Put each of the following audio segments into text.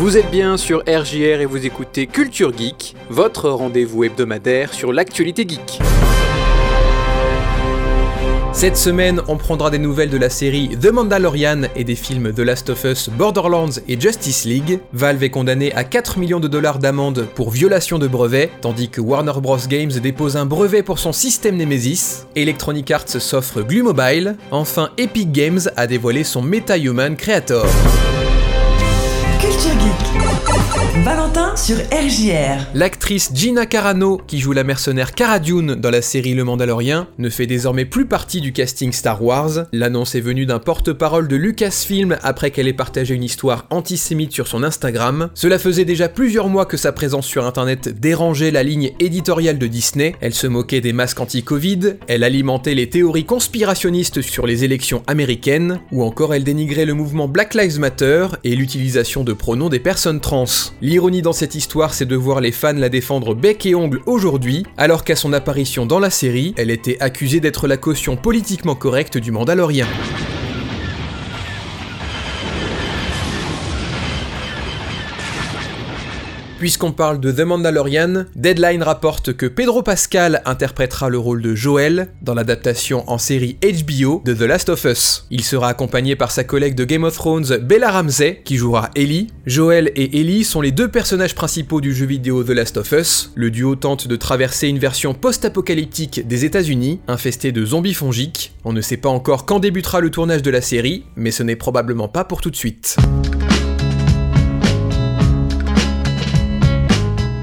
Vous êtes bien sur RJR et vous écoutez Culture Geek, votre rendez-vous hebdomadaire sur l'actualité geek. Cette semaine, on prendra des nouvelles de la série The Mandalorian et des films The Last of Us, Borderlands et Justice League. Valve est condamné à 4 millions de dollars d'amende pour violation de brevet, tandis que Warner Bros. Games dépose un brevet pour son système Nemesis. Electronic Arts s'offre Glue Mobile. Enfin, Epic Games a dévoilé son MetaHuman Creator. Culture Geek. Valentin sur RJR. L'actrice Gina Carano, qui joue la mercenaire Cara Dune dans la série Le Mandalorien, ne fait désormais plus partie du casting Star Wars. L'annonce est venue d'un porte-parole de Lucasfilm après qu'elle ait partagé une histoire antisémite sur son Instagram. Cela faisait déjà plusieurs mois que sa présence sur internet dérangeait la ligne éditoriale de Disney. Elle se moquait des masques anti-Covid, elle alimentait les théories conspirationnistes sur les élections américaines, ou encore elle dénigrait le mouvement Black Lives Matter et l'utilisation de pronoms des personnes trans. L'ironie dans cette histoire, c'est de voir les fans la défendre bec et ongle aujourd'hui, alors qu'à son apparition dans la série, elle était accusée d'être la caution politiquement correcte du Mandalorien. Puisqu'on parle de The Mandalorian, Deadline rapporte que Pedro Pascal interprétera le rôle de Joel dans l'adaptation en série HBO de The Last of Us. Il sera accompagné par sa collègue de Game of Thrones, Bella Ramsey, qui jouera Ellie. Joel et Ellie sont les deux personnages principaux du jeu vidéo The Last of Us. Le duo tente de traverser une version post-apocalyptique des États-Unis, infestée de zombies fongiques. On ne sait pas encore quand débutera le tournage de la série, mais ce n'est probablement pas pour tout de suite.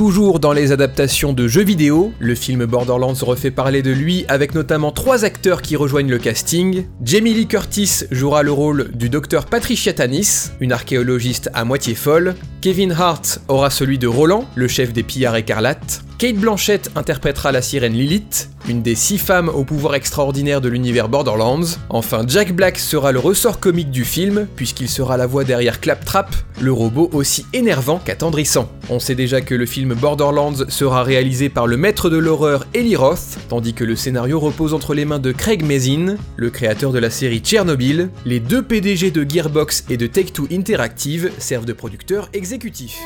Toujours dans les adaptations de jeux vidéo, le film Borderlands refait parler de lui avec notamment trois acteurs qui rejoignent le casting. Jamie Lee Curtis jouera le rôle du docteur Patricia Tanis, une archéologiste à moitié folle. Kevin Hart aura celui de Roland, le chef des pillards écarlates. Kate Blanchett interprétera la sirène Lilith, une des six femmes au pouvoir extraordinaire de l'univers Borderlands. Enfin, Jack Black sera le ressort comique du film, puisqu'il sera la voix derrière Claptrap, le robot aussi énervant qu'attendrissant. On sait déjà que le film Borderlands sera réalisé par le maître de l'horreur Eli Roth, tandis que le scénario repose entre les mains de Craig Mazin, le créateur de la série Tchernobyl. Les deux PDG de Gearbox et de Take-Two Interactive servent de producteurs exécutifs.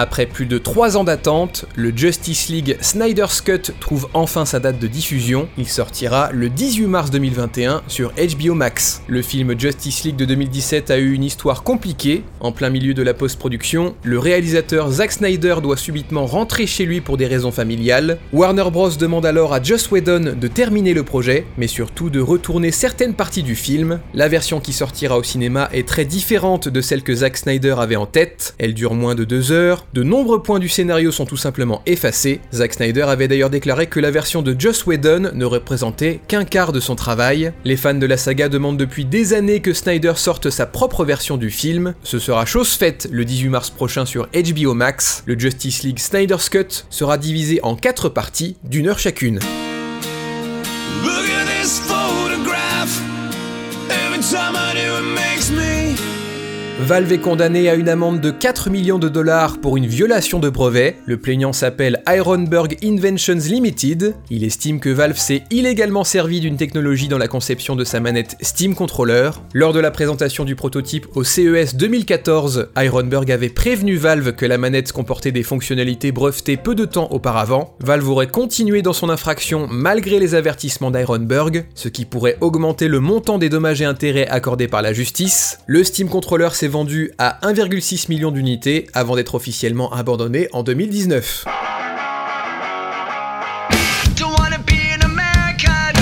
Après plus de 3 ans d'attente, le Justice League Snyder's Cut trouve enfin sa date de diffusion. Il sortira le 18 mars 2021 sur HBO Max. Le film Justice League de 2017 a eu une histoire compliquée. En plein milieu de la post-production, le réalisateur Zack Snyder doit subitement rentrer chez lui pour des raisons familiales. Warner Bros demande alors à Joss Whedon de terminer le projet, mais surtout de retourner certaines parties du film. La version qui sortira au cinéma est très différente de celle que Zack Snyder avait en tête. Elle dure moins de 2 heures, de nombreux points du scénario sont tout simplement effacés. Zack Snyder avait d'ailleurs déclaré que la version de Joss Whedon ne représentait qu'un quart de son travail. Les fans de la saga demandent depuis des années que Snyder sorte sa propre version du film. Ce sera chose faite le 18 mars prochain sur HBO Max. Le Justice League Snyder's Cut sera divisé en 4 parties d'une heure chacune. Valve est condamné à une amende de 4 millions de dollars pour une violation de brevet. Le plaignant s'appelle Ironberg Inventions Limited. Il estime que Valve s'est illégalement servi d'une technologie dans la conception de sa manette Steam Controller. Lors de la présentation du prototype au CES 2014, Ironberg avait prévenu Valve que la manette comportait des fonctionnalités brevetées peu de temps auparavant. Valve aurait continué dans son infraction malgré les avertissements d'Ironberg, ce qui pourrait augmenter le montant des dommages et intérêts accordés par la justice. Le Steam Controller s'est vendu à 1,6 million d'unités avant d'être officiellement abandonné en 2019. Don't wanna be an American.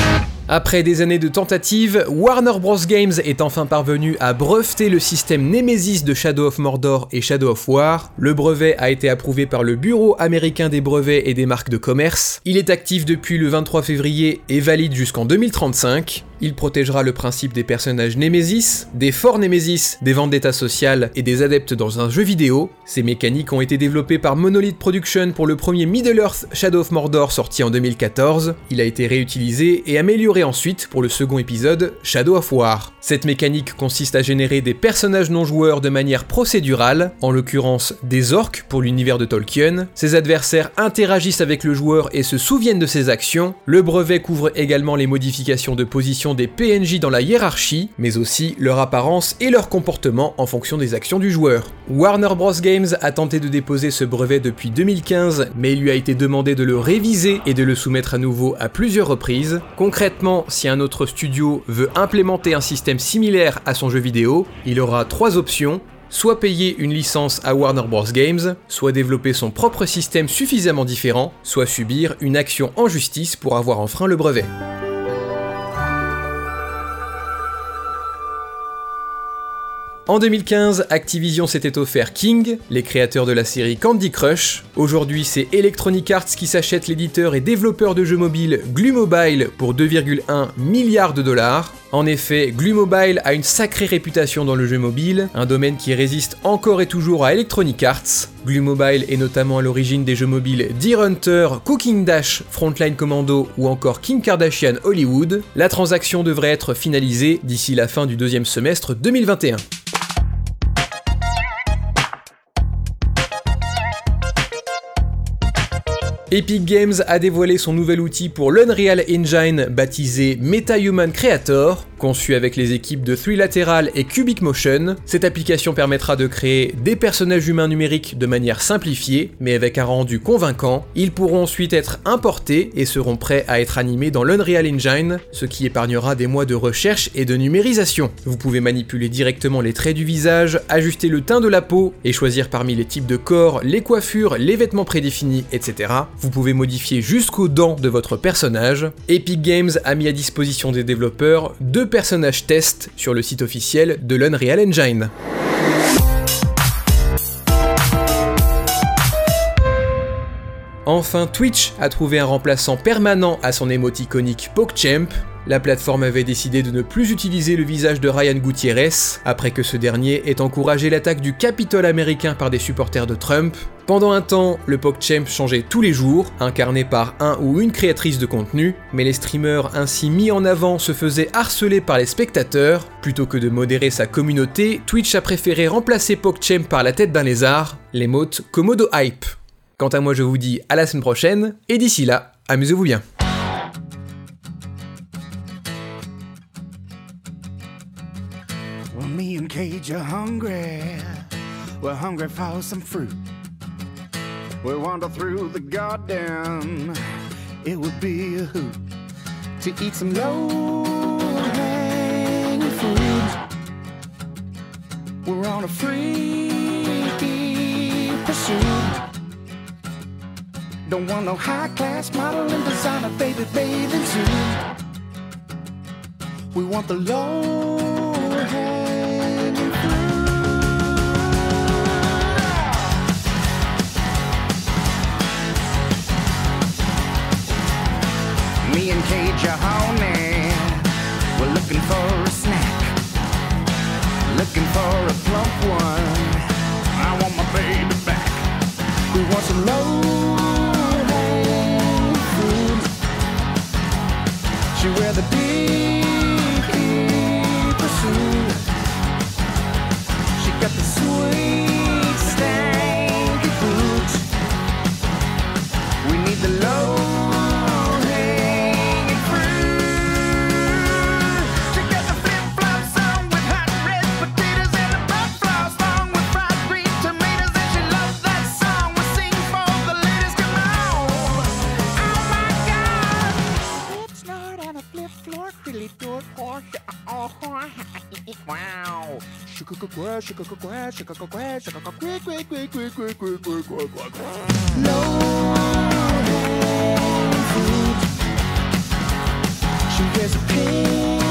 Après des années de tentatives, Warner Bros. Games est enfin parvenu à breveter le système Nemesis de Shadow of Mordor et Shadow of War. Le brevet a été approuvé par le Bureau américain des brevets et des marques de commerce. Il est actif depuis le 23 février et valide jusqu'en 2035. Il protégera le principe des personnages Nemesis, des forts Nemesis, des vendettas sociales et des adeptes dans un jeu vidéo. Ces mécaniques ont été développées par Monolith Production pour le premier Middle-earth Shadow of Mordor sorti en 2014. Il a été réutilisé et amélioré ensuite pour le second épisode Shadow of War. Cette mécanique consiste à générer des personnages non joueurs de manière procédurale, en l'occurrence des orques pour l'univers de Tolkien. Ses adversaires interagissent avec le joueur et se souviennent de ses actions. Le brevet couvre également les modifications de position des PNJ dans la hiérarchie, mais aussi leur apparence et leur comportement en fonction des actions du joueur. Warner Bros. Games a tenté de déposer ce brevet depuis 2015, mais il lui a été demandé de le réviser et de le soumettre à nouveau à plusieurs reprises. Concrètement, si un autre studio veut implémenter un système similaire à son jeu vidéo, il aura trois options soit payer une licence à Warner Bros. Games, soit développer son propre système suffisamment différent, soit subir une action en justice pour avoir enfreint le brevet. En 2015, Activision s'était offert King, les créateurs de la série Candy Crush. Aujourd'hui, c'est Electronic Arts qui s'achète l'éditeur et développeur de jeux mobiles Glu Mobile pour 2,1 milliards de dollars. En effet, Glu Mobile a une sacrée réputation dans le jeu mobile, un domaine qui résiste encore et toujours à Electronic Arts. Glu Mobile est notamment à l'origine des jeux mobiles Deer Hunter, Cooking Dash, Frontline Commando ou encore Kim Kardashian Hollywood. La transaction devrait être finalisée d'ici la fin du deuxième semestre 2021. Epic Games a dévoilé son nouvel outil pour l'Unreal Engine baptisé MetaHuman Creator. Conçu avec les équipes de Lateral et Cubic Motion, cette application permettra de créer des personnages humains numériques de manière simplifiée, mais avec un rendu convaincant. Ils pourront ensuite être importés et seront prêts à être animés dans l'Unreal Engine, ce qui épargnera des mois de recherche et de numérisation. Vous pouvez manipuler directement les traits du visage, ajuster le teint de la peau et choisir parmi les types de corps, les coiffures, les vêtements prédéfinis, etc. Vous pouvez modifier jusqu'aux dents de votre personnage. Epic Games a mis à disposition des développeurs deux personnages test sur le site officiel de l'Unreal Engine. Enfin, Twitch a trouvé un remplaçant permanent à son émoticonique PogChamp. La plateforme avait décidé de ne plus utiliser le visage de Ryan Gutierrez après que ce dernier ait encouragé l'attaque du Capitole américain par des supporters de Trump. Pendant un temps, le PogChamp changeait tous les jours, incarné par un ou une créatrice de contenu, mais les streamers ainsi mis en avant se faisaient harceler par les spectateurs. Plutôt que de modérer sa communauté, Twitch a préféré remplacer PogChamp par la tête d'un lézard, l'émote Komodo Hype. Quant à moi, je vous dis à la semaine prochaine, et d'ici là, amusez-vous bien. Well, me and Cage are hungry. We're hungry for some fruit. We wander through the garden. It would be a hoot to eat some low hanging fruit. We're on a free pursuit. Don't want no high class modeling designer, baby, bathing suit. We want the low hanging fruit. Me and Cage are honey. We're looking for a snack. Looking for a plump one. I want my baby back. We want some low She wear the deep pursuit. She got the sweet stanky Fruit. She wears a pink